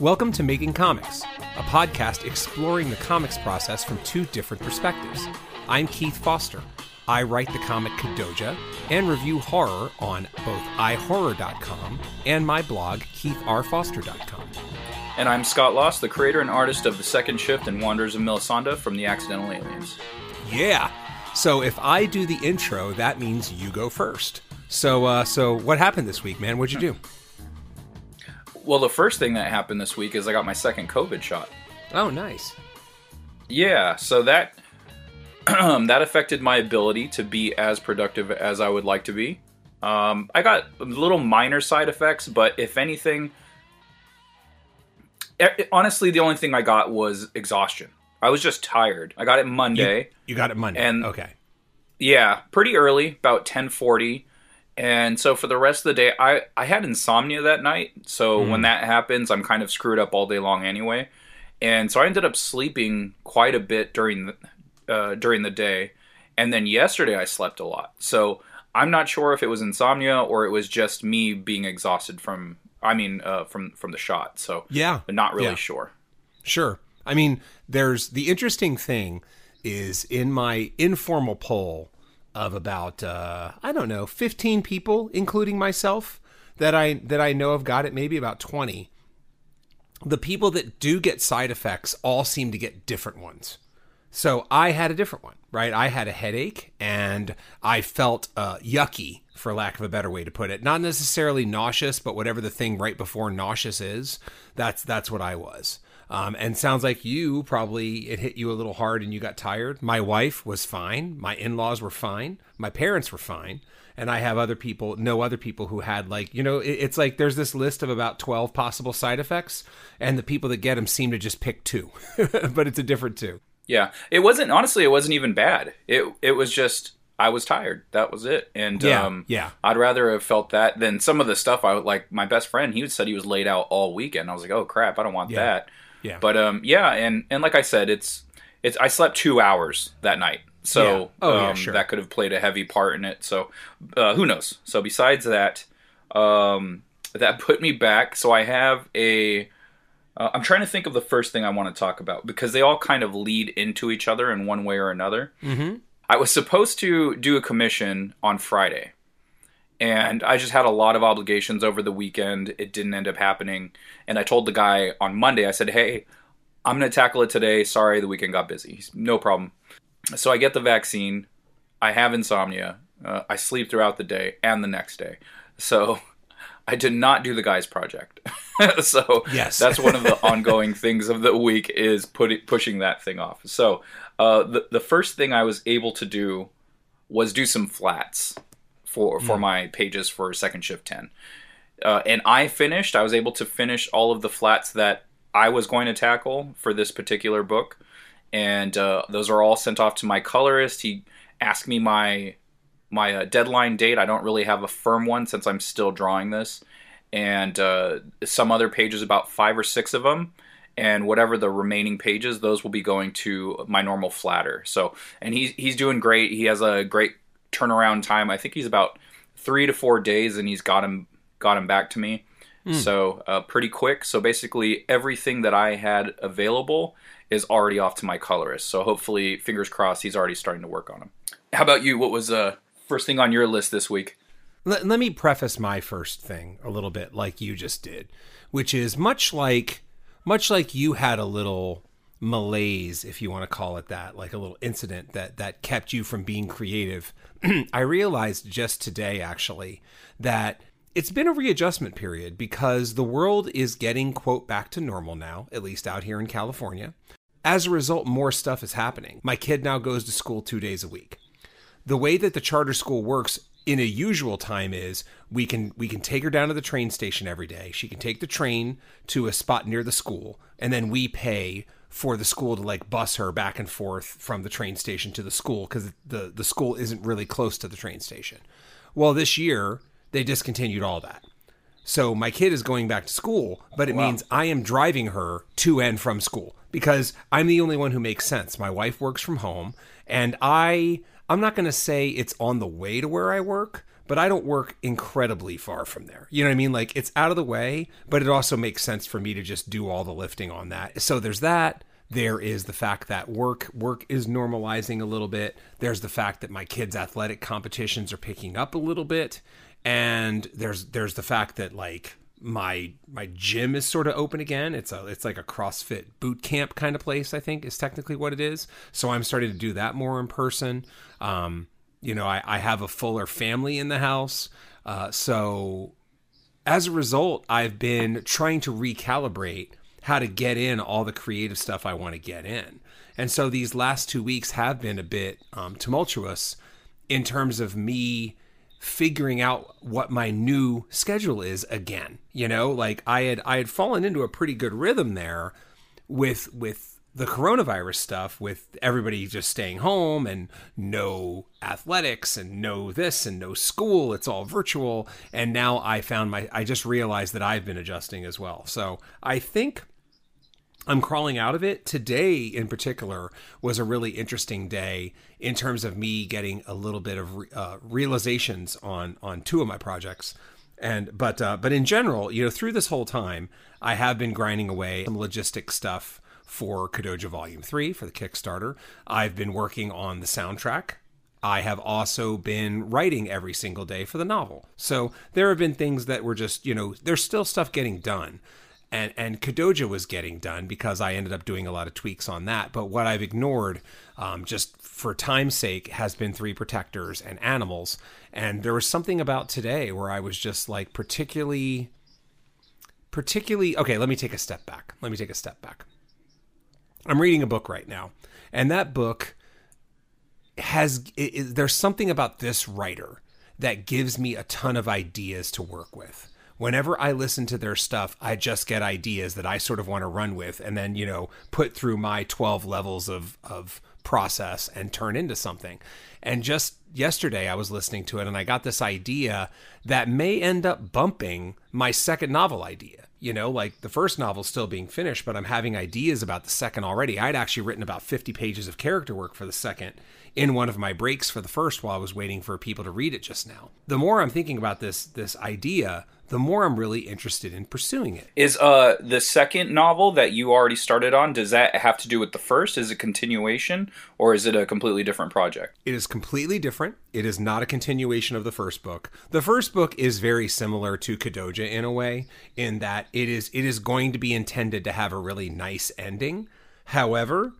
Welcome to Making Comics, a podcast exploring the comics process from two different perspectives. I'm Keith Foster. I write the comic Kadoja and review horror on both ihorror.com and my blog keithrfoster.com. And I'm Scott Loss, the creator and artist of The Second Shift and Wanderers of Melisande from The Accidental Aliens. Yeah. So if I do the intro, that means you go first. So uh so what happened this week, man? What'd you do? Well, the first thing that happened this week is I got my second COVID shot. Oh, nice. Yeah, so that that affected my ability to be as productive as I would like to be. Um, I got little minor side effects, but if anything, honestly, the only thing I got was exhaustion. I was just tired. I got it Monday. You, you got it Monday. And- okay. Yeah, pretty early, about 10:40. And so for the rest of the day, I I had insomnia that night. So when that happens, I'm kind of screwed up all day long anyway. And so I ended up sleeping quite a bit during the uh, during the day. And then yesterday I slept a lot. So I'm not sure if it was insomnia or it was just me being exhausted from I mean uh, from from the shot. So Yeah. but not really Yeah. sure. Sure. I mean, there's the interesting thing is in my informal poll of about uh, I don't know, 15 people, including myself, that I that I know have got it, maybe about 20. The people that do get side effects all seem to get different ones. So I had a different one, right? I had a headache and I felt uh, yucky, for lack of a better way to put it. Not necessarily nauseous, but whatever the thing right before nauseous is, that's that's what I was. Um, and sounds like you probably it hit you a little hard and you got tired. My wife was fine. My in-laws were fine. My parents were fine. And I have other people, no other people who had like, you know, it, it's like there's this list of about 12 possible side effects, and the people that get them seem to just pick two, but it's a different two. Yeah, it wasn't honestly. It wasn't even bad. It it was just I was tired. That was it. And Yeah, um, yeah. I'd rather have felt that than some of the stuff. I would like my best friend. He said he was laid out all weekend. I was like, oh crap, I don't want Yeah. that. Yeah. But um, yeah, and and like I said, it's it's I slept two hours that night. So Yeah. Oh, yeah, um, sure. that could have played a heavy part in it. So uh, who knows? So besides that, um, that put me back. So I have a. Uh, I'm trying to think of the first thing I want to talk about because they all kind of lead into each other in one way or another. Mm-hmm. I was supposed to do a commission on Friday, and I just had a lot of obligations over the weekend. It didn't end up happening, and I told the guy on Monday. I said, "Hey, I'm going to tackle it today. Sorry, the weekend got busy. He's, no problem." So I get the vaccine. I have insomnia. Uh, I sleep throughout the day and the next day. So I did not do the guy's project. so Yes. that's one of the ongoing things of the week is putting pushing that thing off. So uh, the the first thing I was able to do was do some flats for for my pages for second shift 10 uh, and i finished i was able to finish all of the flats that i was going to tackle for this particular book. And uh, those are all sent off to my colorist. He asked me my my uh, deadline date. I don't really have a firm one since i'm still drawing this. And uh, some other pages about five or six of them and whatever the remaining pages those will be going to my normal flatter. So and he's he's doing great. He has a great turnaround time. I think he's about three to four days and he's got him got him back to me. So uh, pretty quick. So basically everything that i had available is already off to my colorist. So hopefully fingers crossed he's already starting to work on them how about you? What was uh first thing on your list this week? Let, let me preface my first thing a little bit like you just did, which is much like much like you had a little malaise, if you want to call it that, like a little incident that that kept you from being creative. I realized just today actually that it's been a readjustment period because the world is getting quote back to normal now, at least out here in California. As a result, more stuff is happening. My kid now goes to school 2 days a week the way that the charter school works in a usual time is we can we can take her down to the train station every day. She can take the train to a spot near the school and then we pay for the school to like bus her back and forth from the train station to the school cuz the the school isn't really close to the train station. Well, this year they discontinued all that. So my kid is going back to school, but it means I am driving her to and from school because I'm the only one who makes sense. My wife works from home and I I'm not going to say it's on the way to where I work, but I don't work incredibly far from there. You know what I mean? Like it's out of the way, but it also makes sense for me to just do all the lifting on that. So there's that. There is the fact that work work is normalizing a little bit. There's the fact that my kids' athletic competitions are picking up a little bit, and there's there's the fact that like my my gym is sort of open again. It's a it's like a CrossFit boot camp kind of place. I think is technically what it is. So I'm starting to do that more in person. Um, you know, I, I have a fuller family in the house. Uh, so as a result, I've been trying to recalibrate how to get in all the creative stuff I want to get in. And so these last two weeks have been a bit um, tumultuous in terms of me figuring out what my new schedule is again. You know, like I had I had fallen into a pretty good rhythm there with with the coronavirus stuff with everybody just staying home and no athletics and no this and no school it's all virtual and now i found my i just realized that i've been adjusting as well so i think I'm crawling out of it. Today, in particular, was a really interesting day in terms of me getting a little bit of uh, realizations on on two of my projects. And but uh, but in general, you know, through this whole time, I have been grinding away some logistic stuff for Kadoja Volume 3 for the Kickstarter. I've been working on the soundtrack. I have also been writing every single day for the novel. So there have been things that were just, you know, there's still stuff getting done. And, and Kadoja was getting done because I ended up doing a lot of tweaks on that. But what I've ignored, um, just for time's sake, has been Three Protectors and Animals. And there was something about today where I was just like particularly, particularly, okay, let me take a step back. Let me take a step back I'm reading a book right now, and that book has it, it, there's something about this writer that gives me a ton of ideas to work with. Whenever I listen to their stuff, I just get ideas that I sort of want to run with and then, you know, put through my 12 levels of of process and turn into something. And just yesterday I was listening to it and I got this idea that may end up bumping my second novel idea you know like the first novel still being finished but i'm having ideas about the second already i'd actually written about 50 pages of character work for the second in one of my breaks for the first while i was waiting for people to read it just now the more i'm thinking about this this idea the more I'm really interested in pursuing it. Is uh the second novel that you already started on does that have to do with the first? Is it continuation or is it a completely different project? It is completely different. It is not a continuation of the first book. The first book is very similar to Kadoja in a way in that it is it is going to be intended to have a really nice ending. However,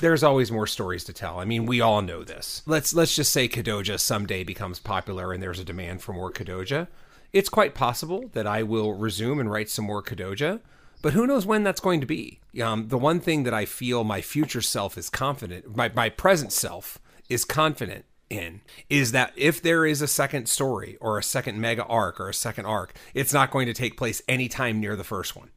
there's always more stories to tell. I mean, we all know this. Let's let's just say Kadoja someday becomes popular and there's a demand for more Kadoja it's quite possible that I will resume and write some more Kadoja, but who knows when that's going to be. Um, the one thing that I feel my future self is confident, my, my present self is confident in, is that if there is a second story or a second mega arc or a second arc, it's not going to take place anytime near the first one.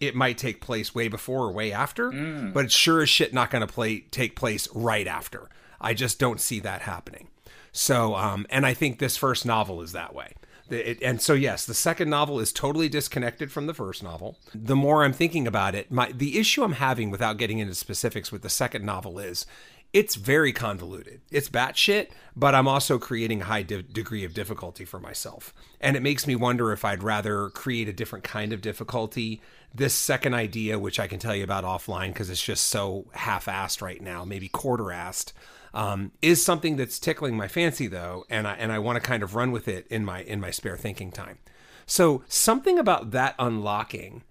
It might take place way before or way after, mm. but it's sure as shit not going to play take place right after. I just don't see that happening. So, um, and I think this first novel is that way. It, and so yes, the second novel is totally disconnected from the first novel. The more I'm thinking about it, my the issue I'm having without getting into specifics with the second novel is it's very convoluted. It's batshit, but I'm also creating a high de- degree of difficulty for myself. And it makes me wonder if I'd rather create a different kind of difficulty. This second idea, which I can tell you about offline because it's just so half assed right now, maybe quarter assed um, is something that's tickling my fancy though, and I and I want to kind of run with it in my in my spare thinking time. So something about that unlocking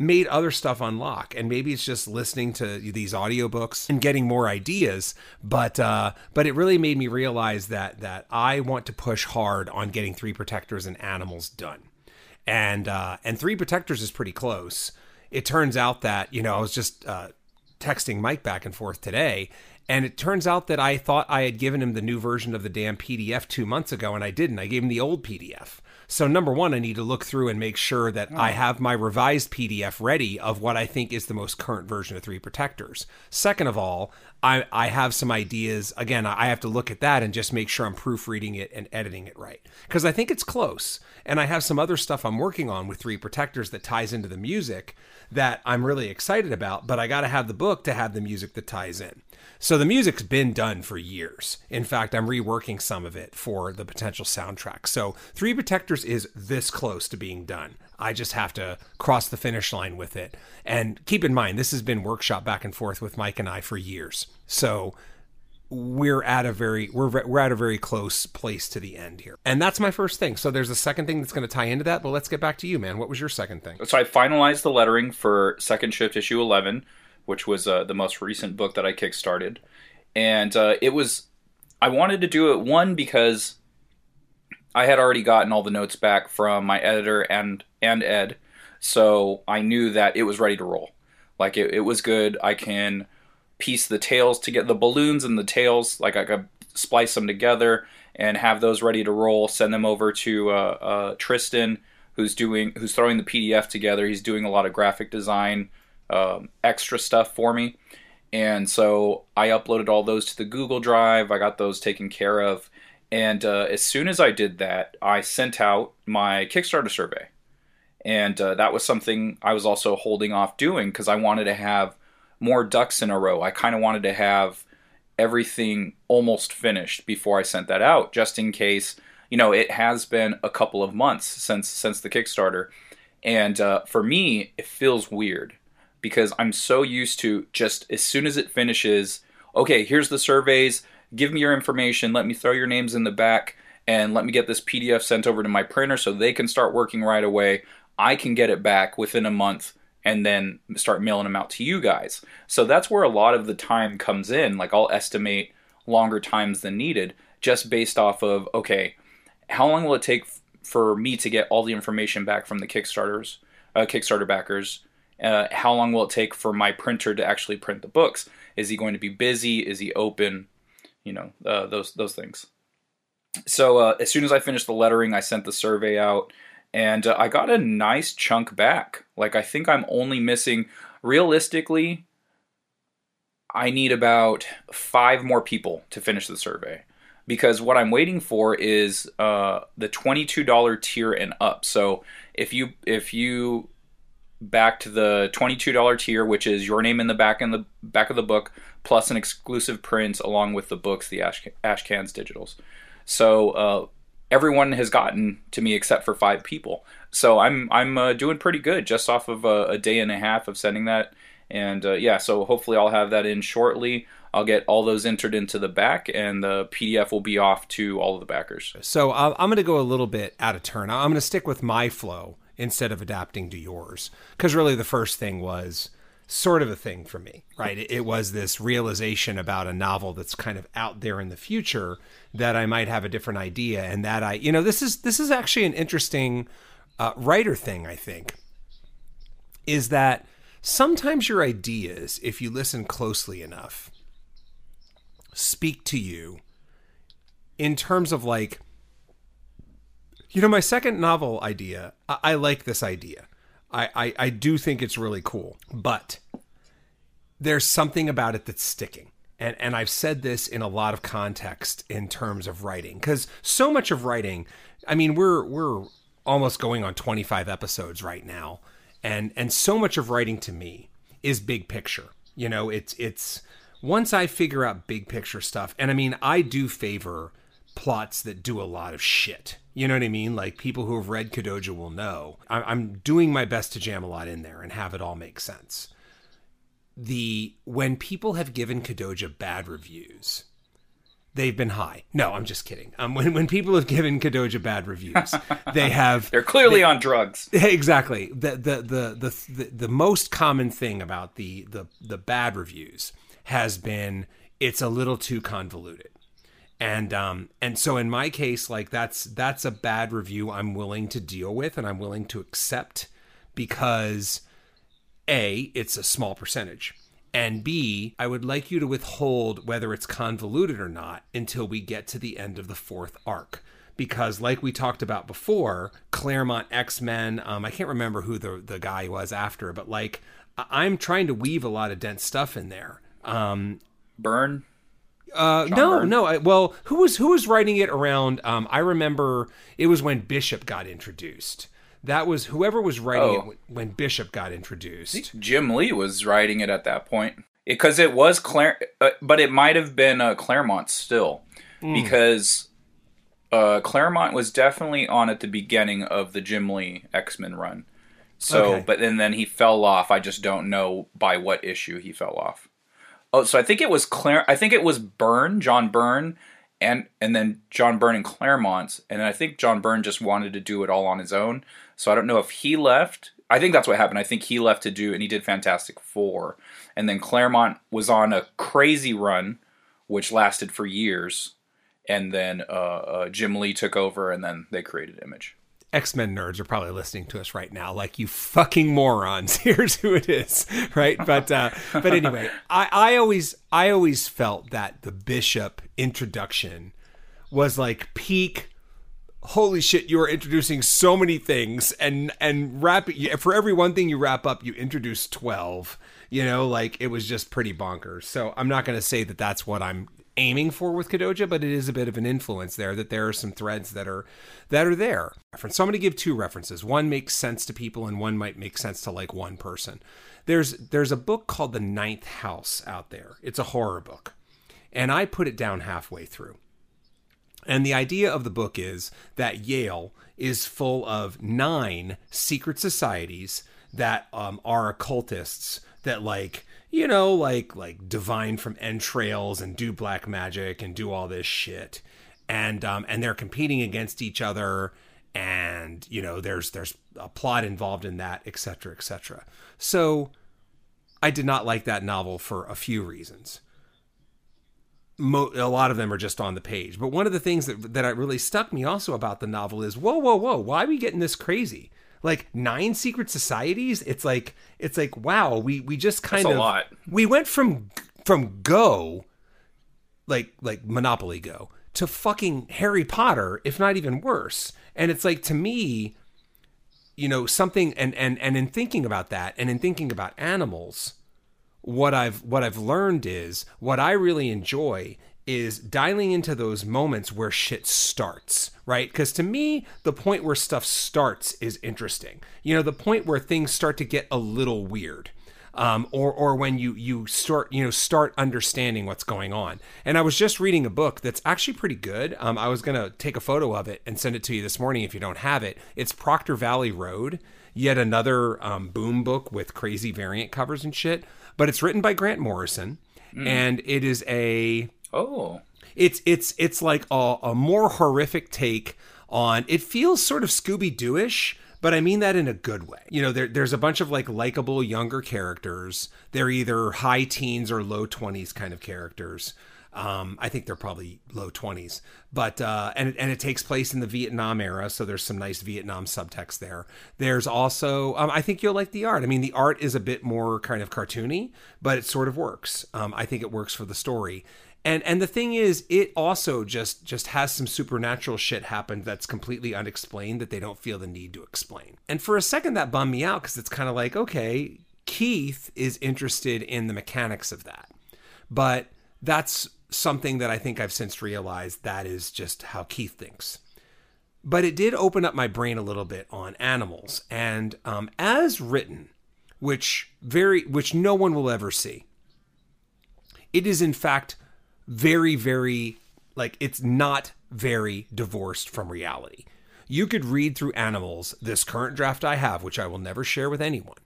made other stuff unlock and maybe it's just listening to these audiobooks and getting more ideas but uh but it really made me realize that that I want to push hard on getting three protectors and animals done and uh and three protectors is pretty close it turns out that you know I was just uh texting Mike back and forth today and it turns out that I thought I had given him the new version of the damn PDF two months ago, and I didn't. I gave him the old PDF. So, number one, I need to look through and make sure that oh. I have my revised PDF ready of what I think is the most current version of Three Protectors. Second of all, I, I have some ideas. Again, I have to look at that and just make sure I'm proofreading it and editing it right. Because I think it's close. And I have some other stuff I'm working on with Three Protectors that ties into the music that I'm really excited about, but I got to have the book to have the music that ties in. So the music's been done for years. In fact, I'm reworking some of it for the potential soundtrack. So Three Protectors is this close to being done. I just have to cross the finish line with it. And keep in mind, this has been workshop back and forth with Mike and I for years. So we're at a very we're we're at a very close place to the end here. And that's my first thing. So there's a second thing that's going to tie into that, but let's get back to you, man. What was your second thing? So I finalized the lettering for Second Shift issue 11, which was uh, the most recent book that I kickstarted. And uh, it was I wanted to do it one because I had already gotten all the notes back from my editor and and Ed, so I knew that it was ready to roll. Like it, it was good. I can piece the tails to get the balloons and the tails, like I could splice them together and have those ready to roll. Send them over to uh, uh, Tristan, who's doing who's throwing the PDF together. He's doing a lot of graphic design, um, extra stuff for me, and so I uploaded all those to the Google Drive. I got those taken care of, and uh, as soon as I did that, I sent out my Kickstarter survey, and uh, that was something I was also holding off doing because I wanted to have more ducks in a row. I kind of wanted to have everything almost finished before I sent that out, just in case. You know, it has been a couple of months since since the Kickstarter, and uh, for me, it feels weird because I'm so used to just as soon as it finishes, okay, here's the surveys. Give me your information. Let me throw your names in the back, and let me get this PDF sent over to my printer so they can start working right away. I can get it back within a month and then start mailing them out to you guys. So that's where a lot of the time comes in. Like I'll estimate longer times than needed just based off of okay, how long will it take for me to get all the information back from the Kickstarters, uh, Kickstarter backers? Uh, how long will it take for my printer to actually print the books? Is he going to be busy? Is he open? You know uh, those those things. So uh, as soon as I finished the lettering, I sent the survey out and uh, I got a nice chunk back. Like I think I'm only missing realistically I need about 5 more people to finish the survey because what I'm waiting for is uh, the $22 tier and up. So if you if you back to the $22 tier which is your name in the back in the back of the book plus an exclusive print along with the books the ash, ash cans digitals. So uh, everyone has gotten to me except for five people. So I'm I'm uh, doing pretty good just off of a, a, day and a half of sending that. And uh, yeah, so hopefully I'll have that in shortly. I'll get all those entered into the back, and the PDF will be off to all of the backers. So I'm going to go a little bit out of turn. I'm going to stick with my flow instead of adapting to yours, because really the first thing was sort of a thing for me, right? It, was this realization about a novel that's kind of out there in the future that I might have a different idea, and that I, you know, this is this is actually an interesting uh, writer thing. I think is that sometimes your ideas, if you listen closely enough, speak to you in terms of like, you know, my second novel idea. I, I like this idea I, I, I do think it's really cool, but there's something about it that's sticking. And, and I've said this in a lot of context in terms of writing, because so much of writing, I mean, we're we're almost going on 25 episodes right now, and and so much of writing to me is big picture. You know, it's it's once I figure out big picture stuff, and I mean, I do favor plots that do a lot of shit. You know what I mean? Like people who have read Kadoja will know. I'm doing my best to jam a lot in there and have it all make sense. The when people have given Kadoja bad reviews, they've been high. No, I'm just kidding. Um, when when people have given Kadoja bad reviews, they have they're clearly they, on drugs. Exactly. The, the the the the the most common thing about the the the bad reviews has been it's a little too convoluted and um and so in my case like that's that's a bad review i'm willing to deal with and i'm willing to accept because a it's a small percentage. And b i would like you to withhold whether it's convoluted or not until we get to the end of the fourth arc. Because like we talked about before claremont x-men um, i can't remember who the, the guy was after but like i'm trying to weave a lot of dense stuff in there. Um, Byrne uh, no, no. I, well, who was who was writing it around? Um, I remember it was when Bishop got introduced. That was whoever was writing oh. it when Bishop got introduced. Jim Lee was writing it at that point. because it, was Claire, uh, but it might have been uh, Claremont still, Hmm. because uh, Claremont was definitely on at the beginning of the Jim Lee X Men run. So, Okay. but then then he fell off. I just don't know by what issue he fell off. Oh, so I think it was Claire. I think it was Byrne, John Byrne, and and then John Byrne and Claremont, and I think John Byrne just wanted to do it all on his own. So I don't know if he left. I think that's what happened. I think he left to do, and he did Fantastic Four, and then Claremont was on a crazy run, which lasted for years, and then uh, uh, Jim Lee took over, and then they created Image. X Men nerds are probably listening to us right now, like you fucking morons. Here's who it is, right? But uh, but anyway, I, I always I always felt that the Bishop introduction was like peak. Holy shit! You are introducing so many things, and and wrap for every one thing you wrap up, you introduce twelve. You know, like it was just pretty bonkers. So I'm not going to say that that's what I'm aiming for with Kadoja, but it is a bit of an influence there that there are some threads that are that are there. So I'm going to give two references. One makes sense to people, and one might make sense to like one person. There's there's a book called The Ninth House out there. It's a horror book, and I put it down halfway through. And the idea of the book is that Yale is full of nine secret societies that um, are occultists that like you know like like divine from entrails and do black magic and do all this shit and um, and they're competing against each other and you know there's there's a plot involved in that etc etc so i did not like that novel for a few reasons Mo- a lot of them are just on the page. But one of the things that that really stuck me also about the novel is, whoa, whoa, whoa, why are we getting this crazy? Like nine secret societies? It's like it's like wow, we we just kind That's a of lot. we went from from Go, like like Monopoly Go, to fucking Harry Potter, if not even worse. And it's like to me, you know, something and and and in thinking about that, and in thinking about animals what I've what I've learned is what I really enjoy is dialing into those moments where shit starts, right? Because to me, the point where stuff starts is interesting. You know, the point where things start to get a little weird. Um, or, or when you you start you know start understanding what's going on. And I was just reading a book that's actually pretty good. Um, I was gonna take a photo of it and send it to you this morning if you don't have it. It's Proctor Valley Road, yet another um, boom book with crazy variant covers and shit but it's written by Grant Morrison, and it is a Oh, it's it's it's like a, a more horrific take on. It feels sort of Scooby Dooish, but I mean that in a good way. You know, there, there's a bunch of like likable younger characters. They're either high teens or low twenties kind of characters. Um, I think they're probably low twenties, but uh, and and it takes place in the Vietnam era, so there's some nice Vietnam subtext there. There's also, um, I think you'll like the art. I mean, the art is a bit more kind of cartoony, but it sort of works. Um, I think it works for the story. And and the thing is, it also just just has some supernatural shit happen that's completely unexplained that they don't feel the need to explain. And for a second, that bummed me out because it's kind of like, okay, Keith is interested in the mechanics of that, but that's something that I think I've since realized that is just how Keith thinks. But it did open up my brain a little bit on animals, and um, as written, which very which no one will ever see. It is in fact very very like it's not very divorced from reality. You could read through animals, this current draft I have, which I will never share with anyone,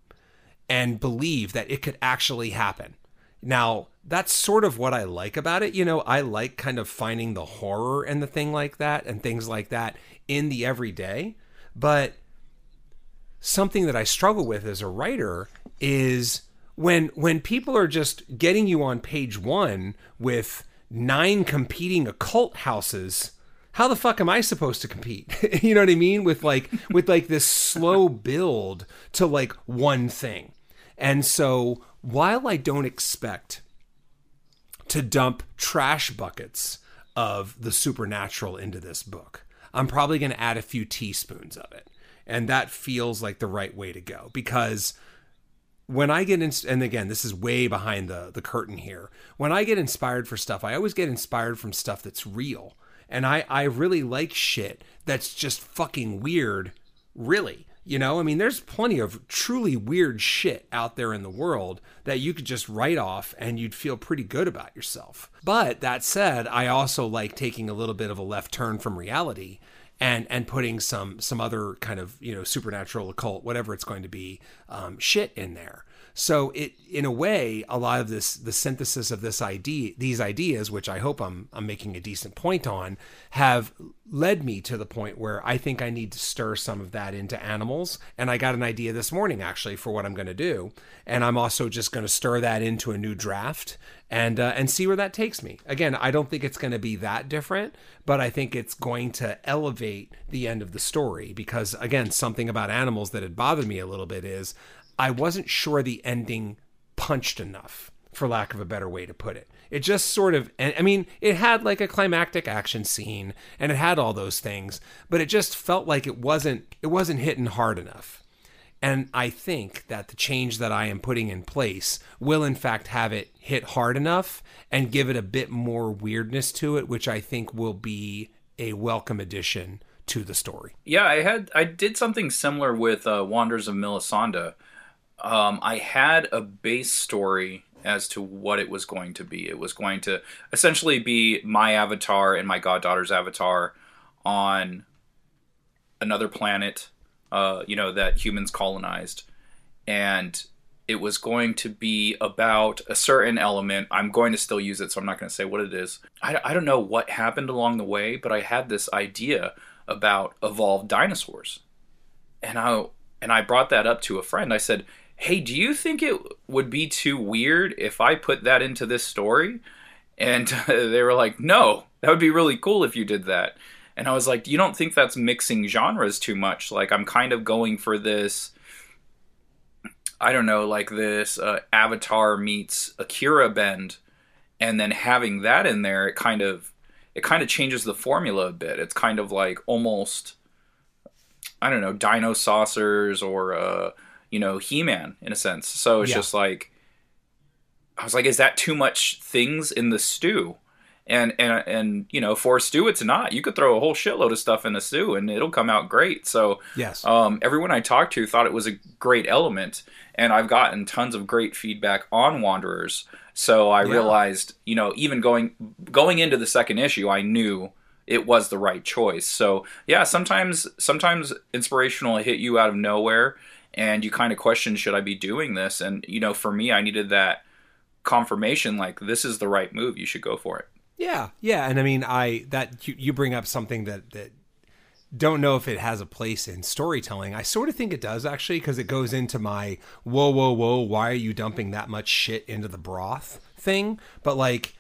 and believe that it could actually happen. Now, that's sort of what I like about it. You know, I like kind of finding the horror and the thing like that and things like that in the everyday. But something that I struggle with as a writer is when when people are just getting you on page 1 with nine competing occult houses how the fuck am I supposed to compete? you know what I mean? With like with like this slow build to like one thing. And so while I don't expect to dump trash buckets of the supernatural into this book, I'm probably going to add a few teaspoons of it. And that feels like the right way to go because when I get in, and again, this is way behind the, the curtain here. When I get inspired for stuff, I always get inspired from stuff that's real. And I, I really like shit that's just fucking weird, really. You know, I mean, there's plenty of truly weird shit out there in the world that you could just write off and you'd feel pretty good about yourself. But that said, I also like taking a little bit of a left turn from reality and and putting some some other kind of you know supernatural occult whatever it's going to be um, shit in there so it in a way a lot of this the synthesis of this idea these ideas which i hope i'm i'm making a decent point on have led me to the point where i think i need to stir some of that into animals. And i got an idea this morning actually for what i'm going to do. And i'm also just going to stir that into a new draft and uh, and see where that takes me. Again i don't think it's going to be that different but i think it's going to elevate the end of the story because again something about animals that had bothered me a little bit is I wasn't sure the ending punched enough, for lack of a better way to put it. It just sort of, I mean, it had like a climactic action scene and it had all those things, but it just felt like it wasn't, it wasn't hitting hard enough. And I think that the change that I am putting in place will, in fact, have it hit hard enough and give it a bit more weirdness to it, which I think will be a welcome addition to the story. Yeah, I had I did something similar with uh, Wanderers of Melisande, um, I had a base story as to what it was going to be. It was going to essentially be my avatar and my goddaughter's avatar on another planet, uh, you know, that humans colonized. And it was going to be about a certain element. I'm going to still use it, so I'm not going to say what it is. I, I don't know what happened along the way, but I had this idea about evolved dinosaurs. And I and I brought that up to a friend. I said, hey, do you think it would be too weird if I put that into this story? And they were like, no, that would be really cool if you did that. And I was like, you don't think that's mixing genres too much? Like, I'm kind of going for this, I don't know, like this uh, Avatar meets Akira bend. And then having that in there, it kind of it kind of changes the formula a bit. It's kind of like almost I don't know, Dinosaucers or uh, you know, He Man in a sense. So it's yeah. just like I was like, is that too much things in the stew? And and and you know, for a stew, it's not. You could throw a whole shitload of stuff in a stew, and it'll come out great. So yes, um, everyone I talked to thought it was a great element, and I've gotten tons of great feedback on Wanderers. So I yeah. realized, you know, even going going into the second issue, I knew it was the right choice. So yeah, sometimes sometimes inspirational hit you out of nowhere and you kind of question should I be doing this? And you know, for me, I needed that confirmation like this is the right move. You should go for it. Yeah, yeah, and I mean, I that you, you bring up something that that don't know if it has a place in storytelling. I sort of think it does actually because it goes into my whoa, whoa, whoa, why are you dumping that much shit into the broth thing? But like,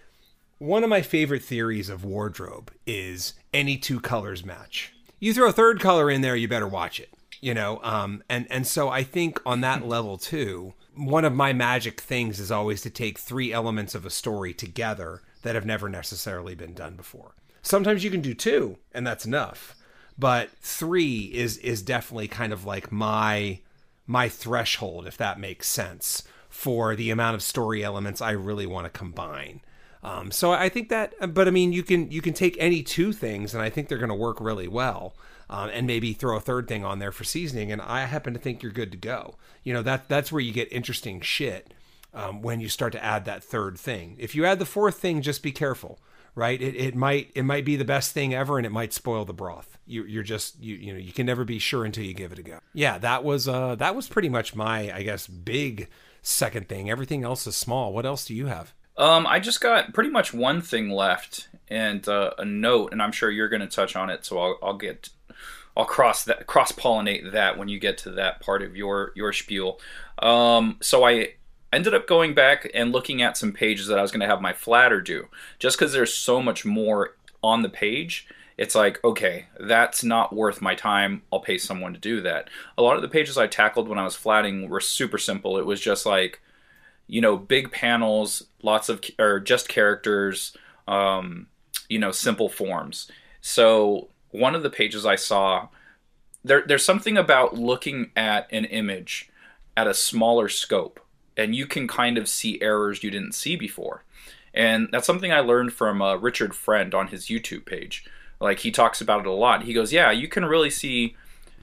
one of my favorite theories of wardrobe is any two colors match. You throw a third color in there, you better watch it you know um, and and so i think on that level too one of my magic things is always to take three elements of a story together that have never necessarily been done before. Sometimes you can do two and that's enough but three is is definitely kind of like my my threshold if that makes sense for the amount of story elements i really want to combine. Um, so i think that but i mean you can you can take any two things and i think they're going to work really well um, and maybe throw a third thing on there for seasoning. And I happen to think you're good to go. You know that that's where you get interesting shit um, when you start to add that third thing. If you add the fourth thing, just be careful, right? It, it might it might be the best thing ever, and it might spoil the broth. You, you're just you you know you can never be sure until you give it a go. Yeah, that was uh that was pretty much my I guess big second thing. Everything else is small. What else do you have? Um, I just got pretty much one thing left and uh, a note, and I'm sure you're going to touch on it, so I'll, I'll get I'll cross that cross pollinate that when you get to that part of your your spiel. Um, so I ended up going back and looking at some pages that I was going to have my flatter do, just because there's so much more on the page. It's like, okay, that's not worth my time. I'll pay someone to do that. A lot of the pages I tackled when I was flatting were super simple. It was just like, you know, big panels, lots of, or just characters, um, you know, simple forms. So one of the pages I saw, there, there's something about looking at an image at a smaller scope, and you can kind of see errors you didn't see before. And that's something I learned from uh, Richard Friend on his YouTube page. Like he talks about it a lot. He goes, "Yeah, you can really see,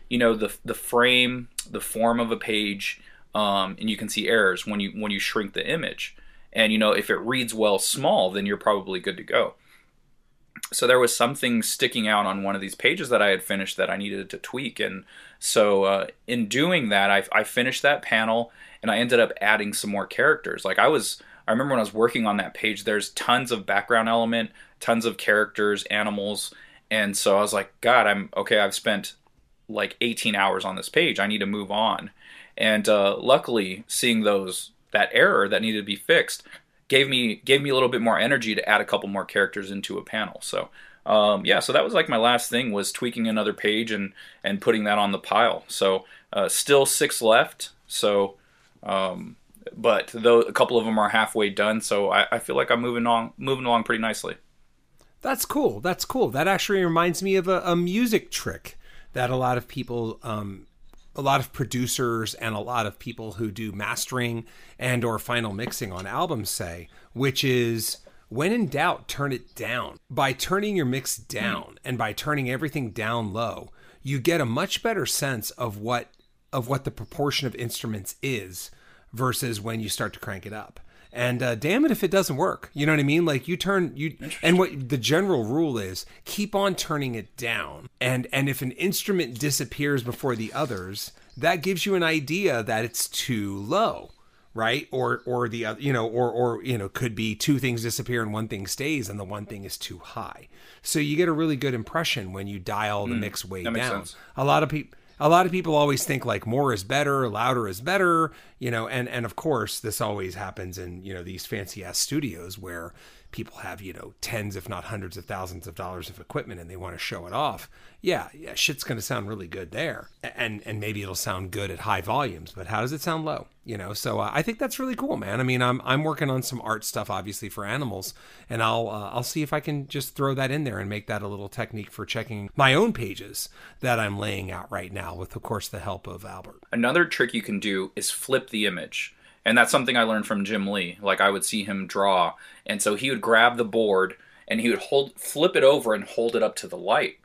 you know the the frame, the form of a page, um, and you can see errors when you when you shrink the image. And you know if it reads well small, then you're probably good to go. So there was something sticking out on one of these pages that I had finished that I needed to tweak, and so uh, in doing that, I, I finished that panel and I ended up adding some more characters. Like I was, I remember when I was working on that page, there's tons of background element, tons of characters, animals, and so I was like, God, I'm okay. I've spent like 18 hours on this page. I need to move on. And uh, luckily, seeing those that error that needed to be fixed gave me gave me a little bit more energy to add a couple more characters into a panel. So um, yeah, so that was like my last thing was tweaking another page and and putting that on the pile. So uh, still six left. So um, but though a couple of them are halfway done, so I, I feel like I'm moving on moving along pretty nicely. That's cool. That's cool. That actually reminds me of a, a music trick that a lot of people, um, a lot of producers, and a lot of people who do mastering and or final mixing on albums say, which is when in doubt, turn it down. By turning your mix down and by turning everything down low, you get a much better sense of what of what the proportion of instruments is versus when you start to crank it up and uh, damn it if it doesn't work. You know what i mean? Like you turn you and what the general rule is keep on turning it down. And and if an instrument disappears before the others that gives you an idea that it's too low right? Or or the other you know or or you know could be two things disappear and one thing stays and the one thing is too high. So you get a really good impression when you dial the mix way down. sense. a lot of people a lot of people always think like more is better, louder is better, you know, and and of course this always happens in, you know, these fancy ass studios where people have, you know, tens if not hundreds of thousands of dollars of equipment and they want to show it off. Yeah, yeah, shit's going to sound really good there. And and maybe it'll sound good at high volumes, but how does it sound low? You know, so uh, I think that's really cool, man. I mean, I'm I'm working on some art stuff obviously for animals and I'll uh, I'll see if I can just throw that in there and make that a little technique for checking my own pages that I'm laying out right now with of course the help of Albert. Another trick you can do is flip the image. And that's something I learned from Jim Lee. Like I would see him draw, and so he would grab the board and he would hold flip it over and hold it up to the light.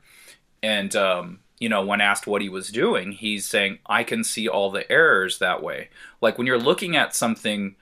And um, you know, when asked what he was doing, he's saying, "I can see all the errors that way." Like when you're looking at something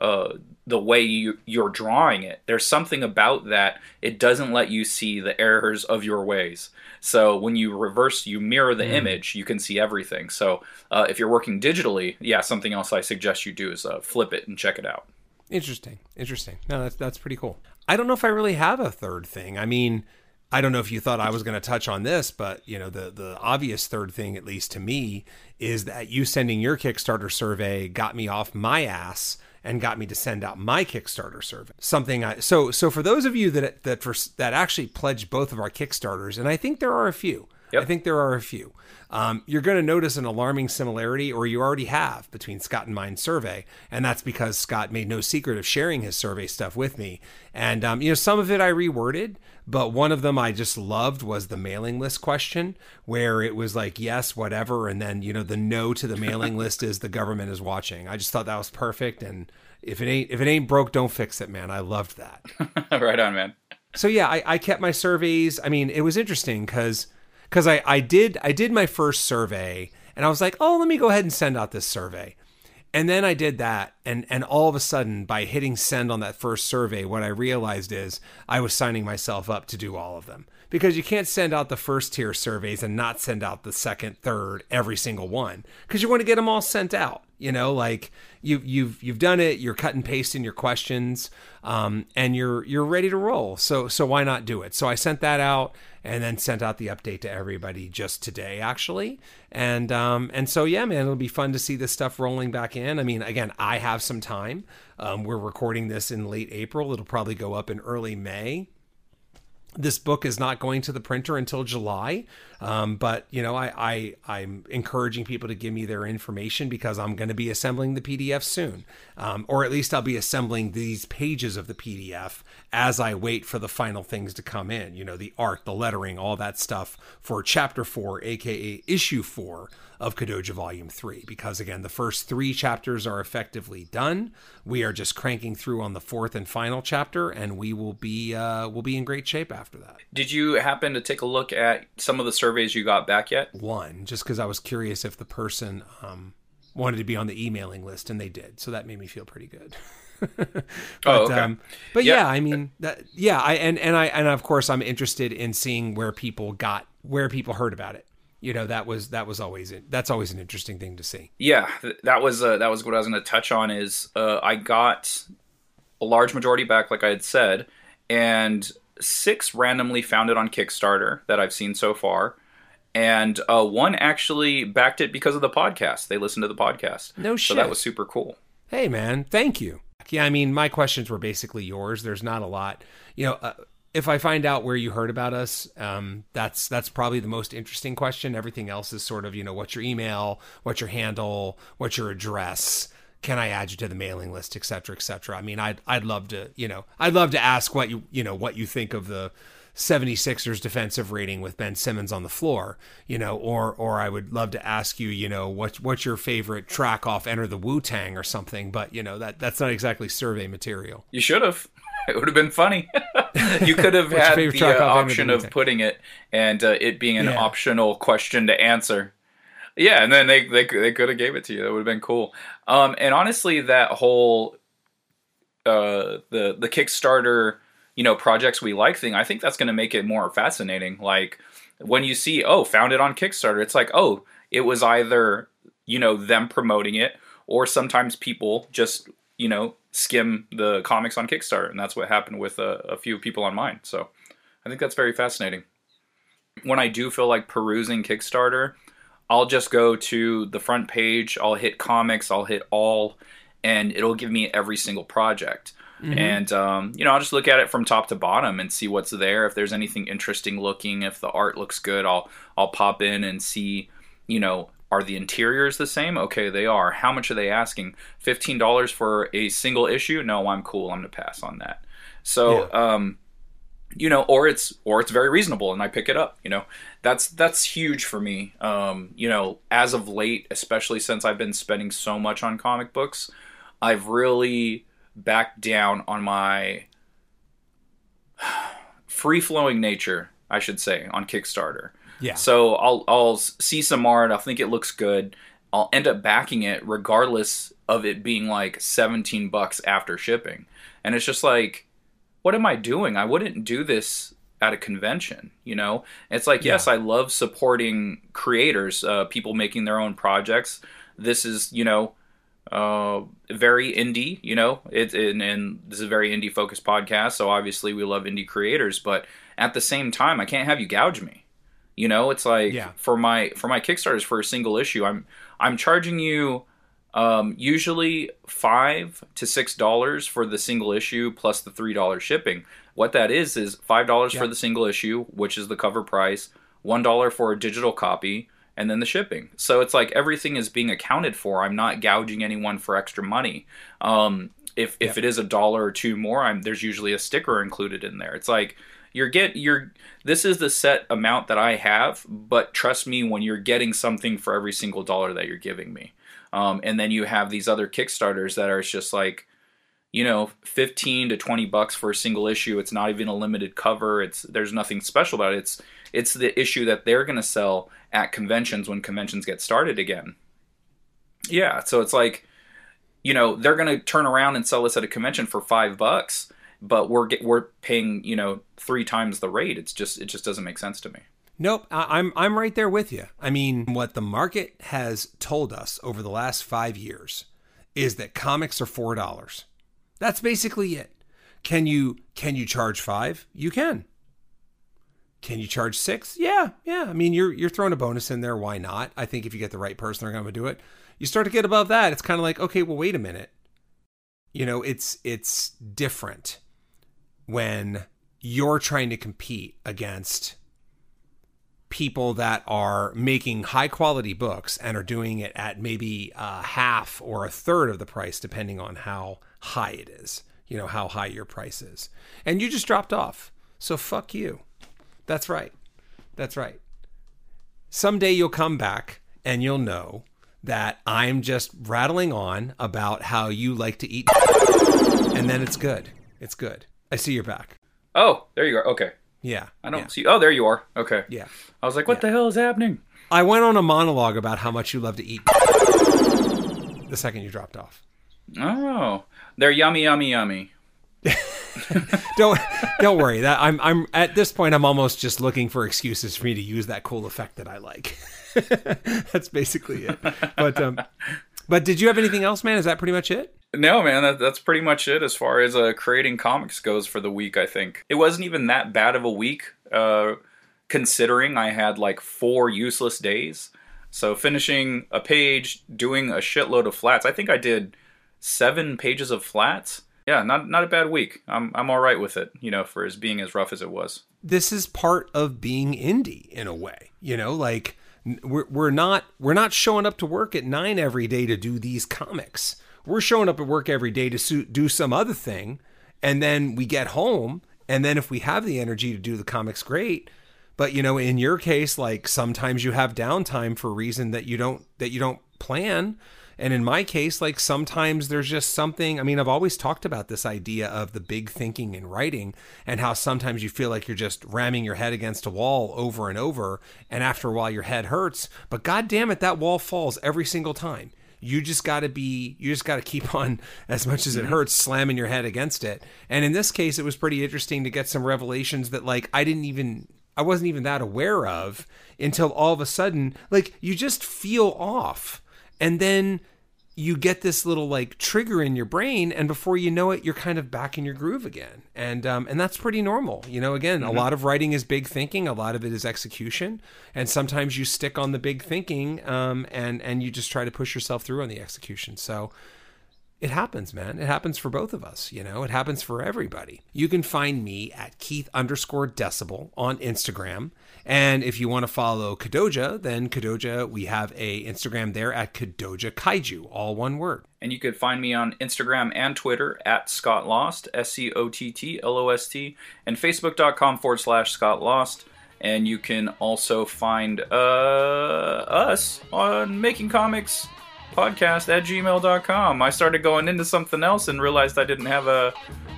uh, the way you, you're drawing it. There's something about that. It doesn't let you see the errors of your ways. So when you reverse, you mirror the image, you can see everything. So uh, if you're working digitally, yeah, something else I suggest you do is uh, flip it and check it out. Interesting. Interesting. No, that's that's pretty cool. I don't know if I really have a third thing. I mean, I don't know if you thought I was going to touch on this, but you know, the the obvious third thing, at least to me, is that you sending your Kickstarter survey got me off my ass and got me to send out my Kickstarter survey. Something I so so for those of you that that for, that actually pledged both of our Kickstarters, and I think there are a few. Yep. I think there are a few. Um, you're going to notice an alarming similarity, or you already have, between Scott and mine's survey, and that's because Scott made no secret of sharing his survey stuff with me. And um, you know, some of it I reworded, but one of them I just loved was the mailing list question, where it was like yes, whatever, and then you know the no to the mailing list is the government is watching. I just thought that was perfect, and if it ain't if it ain't broke, don't fix it, man. I loved that. right on, man. so yeah, I, I kept my surveys. I mean, it was interesting because because I, I did I did my first survey and I was like, oh, let me go ahead and send out this survey. And then I did that, and and all of a sudden, by hitting send on that first survey, what I realized is I was signing myself up to do all of them because you can't send out the first tier surveys and not send out the second, third, every single one because you want to get them all sent out. You know, like you you've you've done it, you're cut and pasting your questions, um, and you're you're ready to roll. So so why not do it? So I sent that out and then sent out the update to everybody just today actually. And um and so yeah man it'll be fun to see this stuff rolling back in. I mean again i have some time. Um, we're recording this in late april. It'll probably go up in early may this book is not going to the printer until July, um, but you know I, I I'm encouraging people to give me their information because I'm going to be assembling the PDF soon, um, or at least I'll be assembling these pages of the PDF as I wait for the final things to come in. You know the art, the lettering, all that stuff for Chapter Four, aka Issue Four of Kadoja Volume 3 because, again, the first three chapters are effectively done. We are just cranking through on the fourth and final chapter, and we will be uh, we'll be in great shape after that. Did you happen to take a look at some of the surveys you got back yet? One, just because I was curious if the person um, wanted to be on the emailing list, and they did. So that made me feel pretty good. but, oh, okay. Um, but yeah. yeah, I mean, that, yeah, I and and I and of course I'm interested in seeing where people got where people heard about it. You know, that was that was always that's always an interesting thing to see. Yeah, that was uh, that was what I was going to touch on. Is uh, I got a large majority back, like I had said, and six randomly found it on Kickstarter that I've seen so far and uh, one actually backed it because of the podcast. They listened to the podcast. No shit. So that was super cool. Hey, man, thank you. Yeah, I mean, my questions were basically yours. There's not a lot, you know. If I find out where you heard about us, um, that's that's probably the most interesting question. Everything else is sort of, you know, what's your email, what's your handle, what's your address, can I add you to the mailing list, et cetera, et cetera. I mean, I'd I'd love to, you know, I'd love to ask what you you know what you think of the 76ers defensive rating with Ben Simmons on the floor, you know, or or I would love to ask you, you know, what what's your favorite track off Enter the Wu Tang or something, but you know that that's not exactly survey material. You should have. It would have been funny. you could have had the uh, option of putting it and uh, it being an yeah. optional question to answer. Yeah, and then they they they could have gave it to you. That would have been cool. Um, and honestly, that whole uh, the the Kickstarter you know projects we like thing i think that's going to make it more fascinating like when you see oh found it on kickstarter it's like oh it was either you know them promoting it or sometimes people just you know skim the comics on kickstarter and that's what happened with a, a few people on mine so i think that's very fascinating when i do feel like perusing kickstarter i'll just go to the front page i'll hit comics i'll hit all and it'll give me every single project Mm-hmm. And um, you know, I'll just look at it from top to bottom and see what's there. If there's anything interesting looking, if the art looks good, I'll I'll pop in and see. You know, are the interiors the same? Okay, they are. How much are they asking? Fifteen dollars for a single issue? No, I'm cool. I'm gonna pass on that. So, yeah. um, you know, or it's or it's very reasonable and I pick it up. You know, that's that's huge for me. Um, you know, as of late, especially since I've been spending so much on comic books, I've really backed down on my free flowing nature, I should say, on Kickstarter. Yeah. So I'll I'll see some art. I'll think it looks good. I'll end up backing it regardless of it being like 17 bucks after shipping. And it's just like, what am I doing? I wouldn't do this at a convention, you know? It's like, yeah. yes, I love supporting creators, uh, people making their own projects. This is, you know, uh, very indie, you know, it's and, and this is a very indie focused podcast, so obviously we love indie creators, but at the same time, I can't have you gouge me. You know, it's like yeah. for my for my Kickstarters for a single issue, I'm I'm charging you um, usually five to six dollars for the single issue plus the three dollars shipping. What that is is five dollars yeah. for the single issue, which is the cover price, one dollar for a digital copy, and then the shipping. So it's like everything is being accounted for. I'm not gouging anyone for extra money. Um, if if yeah. it is a dollar or two more, I'm, there's usually a sticker included in there. It's like you're get you're this is the set amount that I have, but trust me, when you're getting something for every single dollar that you're giving me, um, and then you have these other Kickstarters that are just like you know 15 to 20 bucks for a single issue. It's not even a limited cover. It's there's nothing special about it. It's it's the issue that they're going to sell at conventions when conventions get started again. Yeah, so it's like, you know, they're going to turn around and sell this at a convention for five bucks, but we're get, we're paying you know three times the rate. It's just it just doesn't make sense to me. Nope, I'm I'm right there with you. I mean, what the market has told us over the last five years is that comics are four dollars. That's basically it. Can you can you charge five? You can. Can you charge six? Yeah, yeah. I mean, you're you're throwing a bonus in there. Why not? I think if you get the right person, they're going to do it. You start to get above that, it's kind of like, okay, well, wait a minute. You know, it's it's different when you're trying to compete against people that are making high quality books and are doing it at maybe a half or a third of the price, depending on how high it is. You know how high your price is, and you just dropped off. So fuck you. That's right. That's right. Someday you'll come back and you'll know that I'm just rattling on about how you like to eat, and then it's good. It's good. I see you're back. Oh, there you are. Okay. Yeah. I don't yeah. see. Oh, there you are. Okay. Yeah. I was like, what the hell is happening? I went on a monologue about how much you love to eat the second you dropped off. Oh, they're yummy, yummy, yummy. don't don't worry. That I'm I'm at this point I'm almost just looking for excuses for me to use that cool effect that I like. That's basically it. But um but did you have anything else, man? Is that pretty much it? No, man, that, that's pretty much it as far as uh, creating comics goes for the week. I think it wasn't even that bad of a week, uh, considering I had like four useless days. So finishing a page, doing a shitload of flats. I think I did seven pages of flats. Yeah, not not a bad week. I'm I'm all right with it. You know, for as being as rough as it was. This is part of being indie in a way. You know, like we're we're not we're not showing up to work at nine every day to do these comics. We're showing up at work every day to do some other thing, and then we get home, and then if we have the energy to do the comics, great. But you know, in your case, like sometimes you have downtime for a reason that you don't that you don't plan. And in my case, like sometimes there's just something. I mean, I've always talked about this idea of the big thinking in writing and how sometimes you feel like you're just ramming your head against a wall over and over. And after a while, your head hurts. But God damn it, that wall falls every single time. You just got to be, you just got to keep on, as much as it mm-hmm. hurts, slamming your head against it. And in this case, it was pretty interesting to get some revelations that, like, I didn't even, I wasn't even that aware of until all of a sudden, like, you just feel off and then you get this little like trigger in your brain and before you know it you're kind of back in your groove again and um, and that's pretty normal you know again mm-hmm. a lot of writing is big thinking a lot of it is execution and sometimes you stick on the big thinking um, and and you just try to push yourself through on the execution so it happens, man. It happens for both of us. You know, it happens for everybody. You can find me at Keith underscore decibel on Instagram. And if you want to follow Kadoja, then Kadoja, we have a Instagram there at Kadoja Kaiju, all one word. And you could find me on Instagram and Twitter at Scott Lost, S C O T T L O S T, and Facebook.com forward slash Scott Lost. And you can also find uh, us on Making Comics podcast at gmail.com. I started going into something else and realized I didn't have a, a,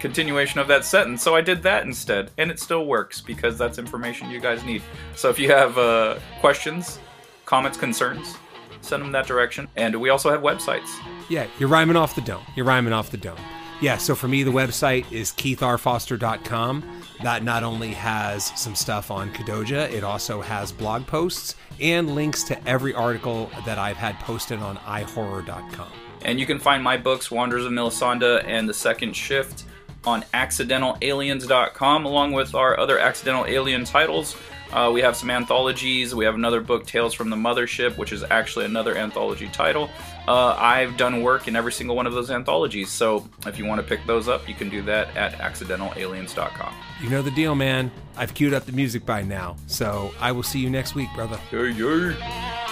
continuation of that sentence, so I did that instead. And it still works because that's information you guys need. So if you have uh, questions, comments, concerns, send them that direction. And we also have websites. Yeah, you're rhyming off the dome. You're rhyming off the dome. Yeah, so for me, the website is keithrfoster.com. That not only has some stuff on Kadoja, it also has blog posts and links to every article that I've had posted on ihorror.com. And you can find my books, Wanderers of Melisande and The Second Shift, on accidentalaliens.com, along with our other accidental alien titles. Uh, we have some anthologies. We have another book, Tales from the Mothership, which is actually another anthology title. Uh, I've done work in every single one of those anthologies, so if you want to pick those up, you can do that at accidentalaliens.com. You know the deal, man. I've queued up the music by now, so I will see you next week, brother. Hey, hey.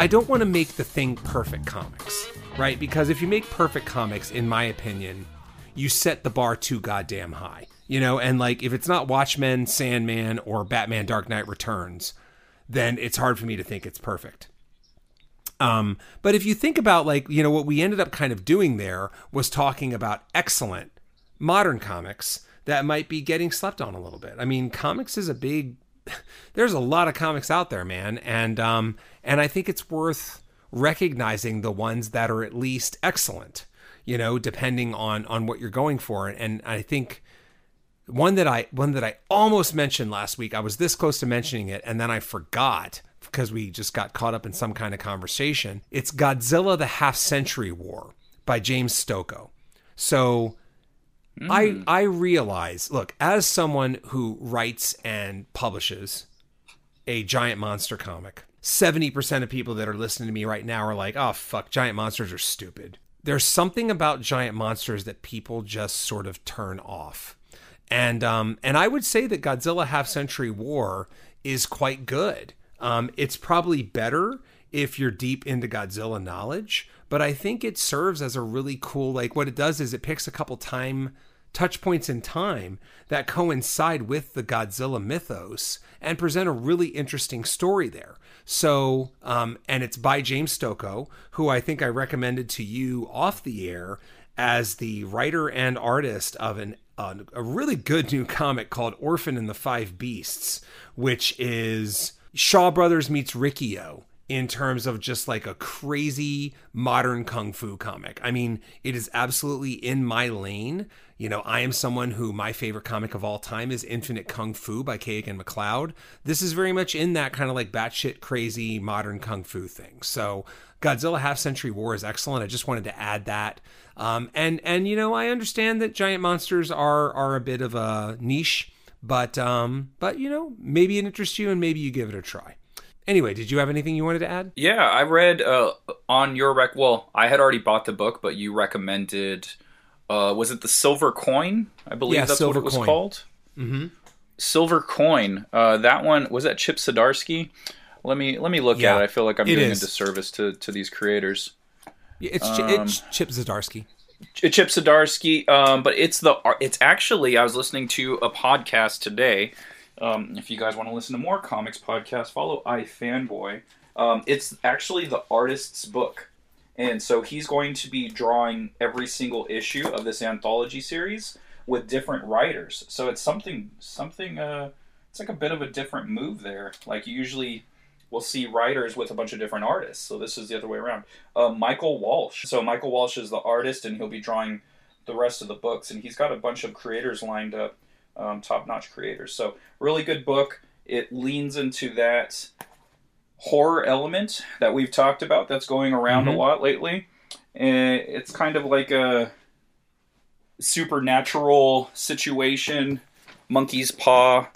I don't want to make the thing perfect comics, right? Because if you make perfect comics, in my opinion, you set the bar too goddamn high. You know, and like if it's not Watchmen, Sandman, or Batman Dark Knight Returns, then it's hard for me to think it's perfect. Um, but if you think about like, you know, what we ended up kind of doing there was talking about excellent modern comics that might be getting slept on a little bit. I mean, comics is a big there's a lot of comics out there, man, and um, and I think it's worth recognizing the ones that are at least excellent. You know, depending on on what you're going for, and I think one that I one that I almost mentioned last week. I was this close to mentioning it, and then I forgot because we just got caught up in some kind of conversation. It's Godzilla: The Half Century War by James Stokoe. So mm. I realize, look, as someone who writes and publishes a giant monster comic, 70% of people that are listening to me right now are like, "Oh fuck, giant monsters are stupid." there's something about giant monsters that people just sort of turn off. And um, and I would say that Godzilla Half Century War is quite good. Um, it's probably better if you're deep into Godzilla knowledge, but I think it serves as a really cool like what it does is it picks a couple time touch points in time that coincide with the Godzilla mythos and present a really interesting story there. So, um, and it's by James Stokoe, who I think I recommended to you off the air as the writer and artist of an uh, a really good new comic called Orphan and the Five Beasts, which is Shaw Brothers meets Riki-Oh in terms of just like a crazy modern kung fu comic. I mean, it is absolutely in my lane. You know, I am someone who my favorite comic of all time is Infinite Kung Fu by Kagan McLeod. This is very much in that kind of like batshit crazy modern kung fu thing. So Godzilla Half Century War is excellent. I just wanted to add that. Um, and and you know, I understand that giant monsters are are a bit of a niche, but um, but you know, maybe it interests you and maybe you give it a try. Anyway, did you have anything you wanted to add? Yeah, I read uh, on your rec. Well, I had already bought the book, but you recommended. Uh, was it the Silver Coin? I believe Yeah, that's Silver what it was Coin. called. Mm-hmm. Silver Coin. Uh, that one was that Chip Zdarsky. Let me let me look Yeah, at it. I feel like I'm doing is. a disservice to to these creators. Yeah, It's, Um, it's Chip Zdarsky. Chip Zdarsky, um, but it's the it's actually I was listening to a podcast today. Um, if you guys want to listen to more comics podcasts, follow iFanboy. Um, it's actually the artist's book, and so he's going to be drawing every single issue of this anthology series with different writers. So it's something something uh, it's like a bit of a different move there. Like usually we'll see writers with a bunch of different artists. So this is the other way around. Uh, Michael Walsh. So Michael Walsh is the artist, and he'll be drawing the rest of the books. And he's got a bunch of creators lined up, um, top-notch creators. So really good book. It leans into that horror element that we've talked about that's going around a Mhm. lot lately. And it's kind of like a supernatural situation, monkey's paw,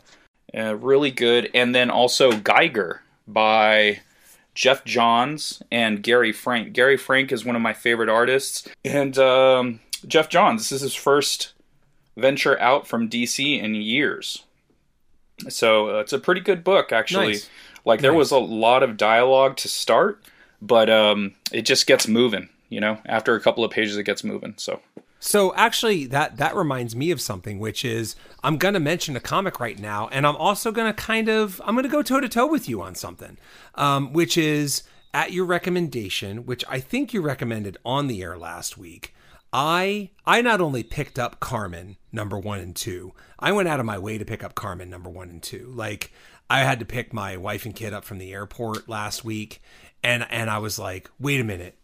uh, really good. And then also Geiger by Geoff Johns and Gary Frank. Gary Frank is one of my favorite artists, and um, Geoff Johns. This is his first venture out from DC in years. So uh, it's a pretty good book, actually. Nice. Like there Nice. was a lot of dialogue to start, but um, it just gets moving. You know, after a couple of pages, it gets moving. So So actually, that that reminds me of something, which is I'm gonna mention a comic right now, and I'm also gonna kind of I'm gonna go toe to toe with you on something, um, which is at your recommendation, which I think you recommended on the air last week. I I not only picked up Karmen number one and two, I went out of my way to pick up Karmen number one and two. Like I had to pick my wife and kid up from the airport last week, and and I was like, wait a minute.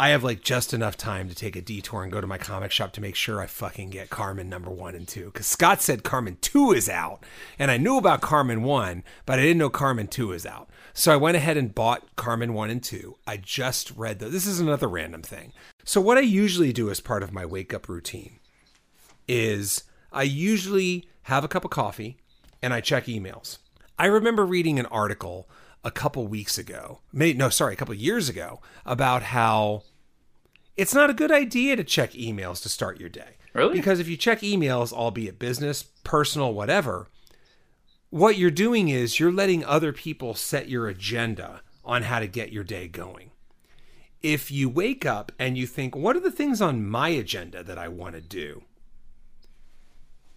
I have like just enough time to take a detour and go to my comic shop to make sure I fucking get Karmen number one and two. Because Scott said Karmen two is out, and I knew about Karmen one, but I didn't know Karmen two is out. So I went ahead and bought Karmen one and two. I just read those. This is another random thing. So what I usually do as part of my wake up routine is I usually have a cup of coffee and I check emails. I remember reading an article a couple weeks ago, no, sorry, a couple years ago, about how it's not a good idea to check emails to start your day. Really? Because if you check emails, albeit business, personal, whatever, what you're doing is you're letting other people set your agenda on how to get your day going. If you wake up and you think, what are the things on my agenda that I want to do?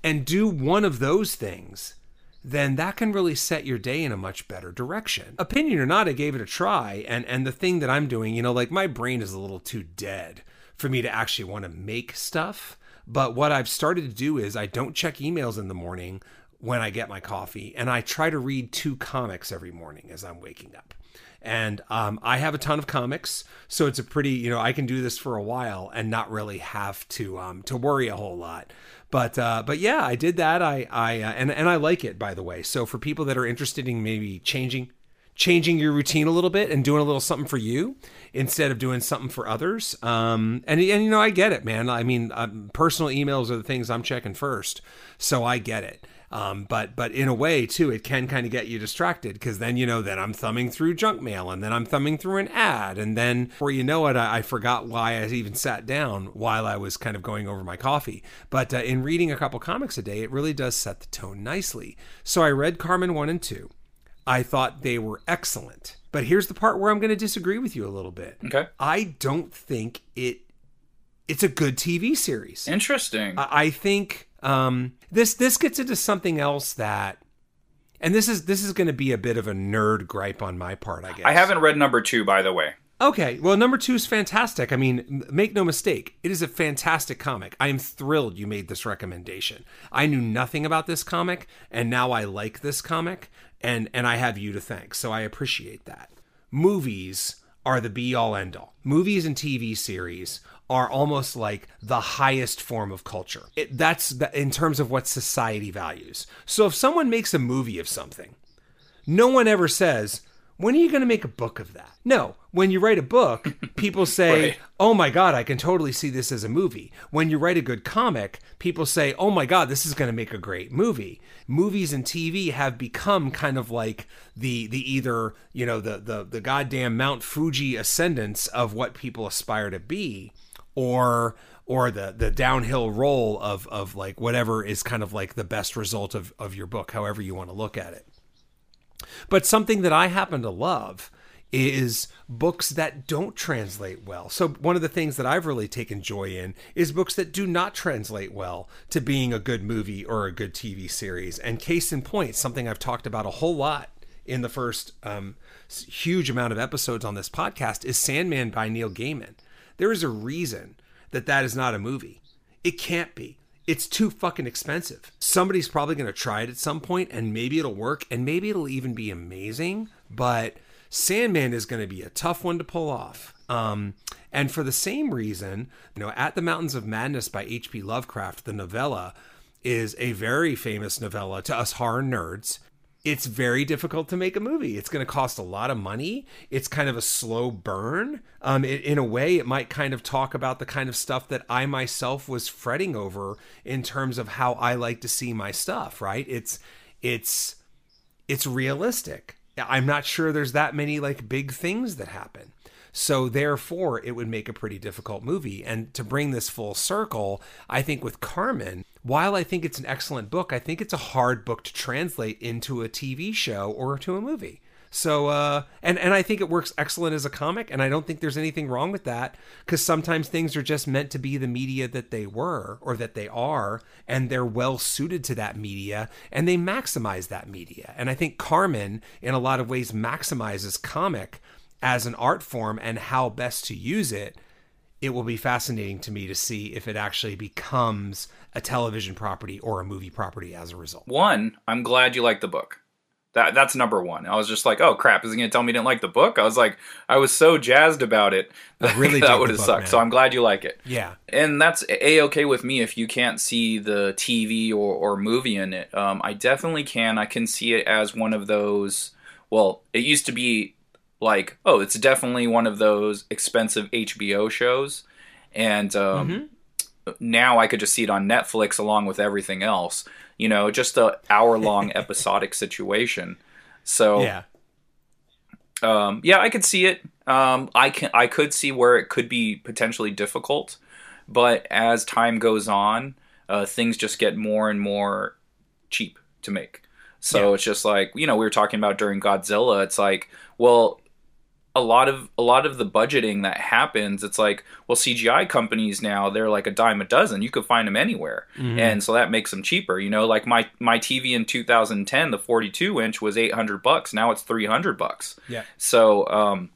And do one of those things, then that can really set your day in a much better direction. Opinion or not, I gave it a try. And, and the thing that I'm doing, you know, like my brain is a little too dead for me to actually want to make stuff. But what I've started to do is I don't check emails in the morning when I get my coffee, and I try to read two comics every morning as I'm waking up. And um, I have a ton of comics, so it's a pretty, you know, I can do this for a while and not really have to um, to worry a whole lot. But uh, but yeah, I did that. I I uh, and and I like it by the way. So for people that are interested in maybe changing changing your routine a little bit and doing a little something for you instead of doing something for others. Um, and and you know I get it, man. I mean, um, personal emails are the things I'm checking first, so I get it. Um, but but in a way too, it can kind of get you distracted because then you know that I'm thumbing through junk mail and then I'm thumbing through an ad and then before you know it, I, I forgot why I even sat down while I was kind of going over my coffee. But uh, in reading a couple comics a day, it really does set the tone nicely. So I read Karmen one and two. I thought they were excellent. But here's the part where I'm going to disagree with you a little bit. Okay. I don't think it it's a good TV series. Interesting. I I think um, this this gets into something else that, and this is this is going to be a bit of a nerd gripe on my part, I guess. I haven't read number two, by the way. Okay, well, number two is fantastic. I mean, make no mistake, it is a fantastic comic. I am thrilled you made this recommendation. I knew nothing about this comic, and now I like this comic, and and I have you to thank. So I appreciate that. Movies are the be all end all. Movies and TV series are almost like the highest form of culture. It, that's the, in terms of what society values. So if someone makes a movie of something, no one ever says, when are you going to make a book of that? No. When you write a book, people say, Right. oh my God, I can totally see this as a movie. When you write a good comic, people say, oh my God, this is going to make a great movie. Movies and TV have become kind of like the the either, you know, the the the goddamn Mount Fuji ascendance of what people aspire to be or or the the downhill roll of of like whatever is kind of like the best result of of your book, however you want to look at it. But something that I happen to love is books that don't translate well. So one of the things that I've really taken joy in is books that do not translate well to being a good movie or a good TV series. And case in point, something I've talked about a whole lot in the first um, huge amount of episodes on this podcast is Sandman by Neil Gaiman. There is a reason that that is not a movie. It can't be. It's too fucking expensive. Somebody's probably going to try it at some point and maybe it'll work and maybe it'll even be amazing, but Sandman is going to be a tough one to pull off. Um, and for the same reason, you know, At the Mountains of Madness by H.P. Lovecraft, the novella, is a very famous novella to us horror nerds it's very difficult to make a movie. It's going to cost a lot of money. It's kind of a slow burn. Um, it, in a way, it might kind of talk about the kind of stuff that I myself was fretting over in terms of how I like to see my stuff. Right? It's it's it's realistic. I'm not sure there's that many like big things that happen. So therefore, it would make a pretty difficult movie. And to bring this full circle, I think with Karmen, while I think it's an excellent book, I think it's a hard book to translate into a TV show or to a movie. So uh and and I think it works excellent as a comic and I don't think there's anything wrong with that cuz sometimes things are just meant to be the media that they were or that they are and they're well suited to that media and they maximize that media. And I think Karmen in a lot of ways maximizes comic as an art form and how best to use it it will be fascinating to me to see if it actually becomes a television property or a movie property as a result. One, I'm glad you like the book. That that's number one. I was just like, oh crap, is he gonna tell me he didn't like the book? I was like, I was so jazzed about it. I really that would have sucked. man. So I'm glad you like it. Yeah. and that's a okay with me if you can't see the TV or, or movie in it. Um, I definitely can. I can see it as one of those. Well, it used to be like, oh, it's definitely one of those expensive HBO shows, and um, now I could just see it on Netflix along with everything else. You know, just a hour long episodic situation. So Yeah. um, yeah, I could see it. Um, I can I could see where it could be potentially difficult, but as time goes on, uh, things just get more and more cheap to make. So Yeah. it's just like you know we were talking about during Godzilla. It's like well, a lot of a lot of the budgeting that happens, it's like well CGI companies now they're like a dime a dozen. You could find them anywhere, and so that makes them cheaper. You know, like my my TV in 2010, the 42 inch was 800 bucks. Now it's 300 bucks. Yeah. So, um,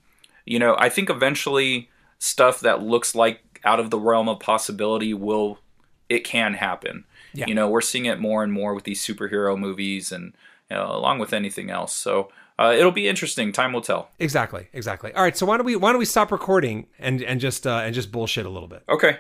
you know, I think eventually stuff that looks like out of the realm of possibility will, it can happen. Yeah. You know, we're seeing it more and more with these superhero movies and you know, along with anything else. So uh, it'll be interesting. Time will tell. Exactly. Exactly. All right. So why don't we why don't we stop recording and and just uh, and just bullshit a little bit? Okay.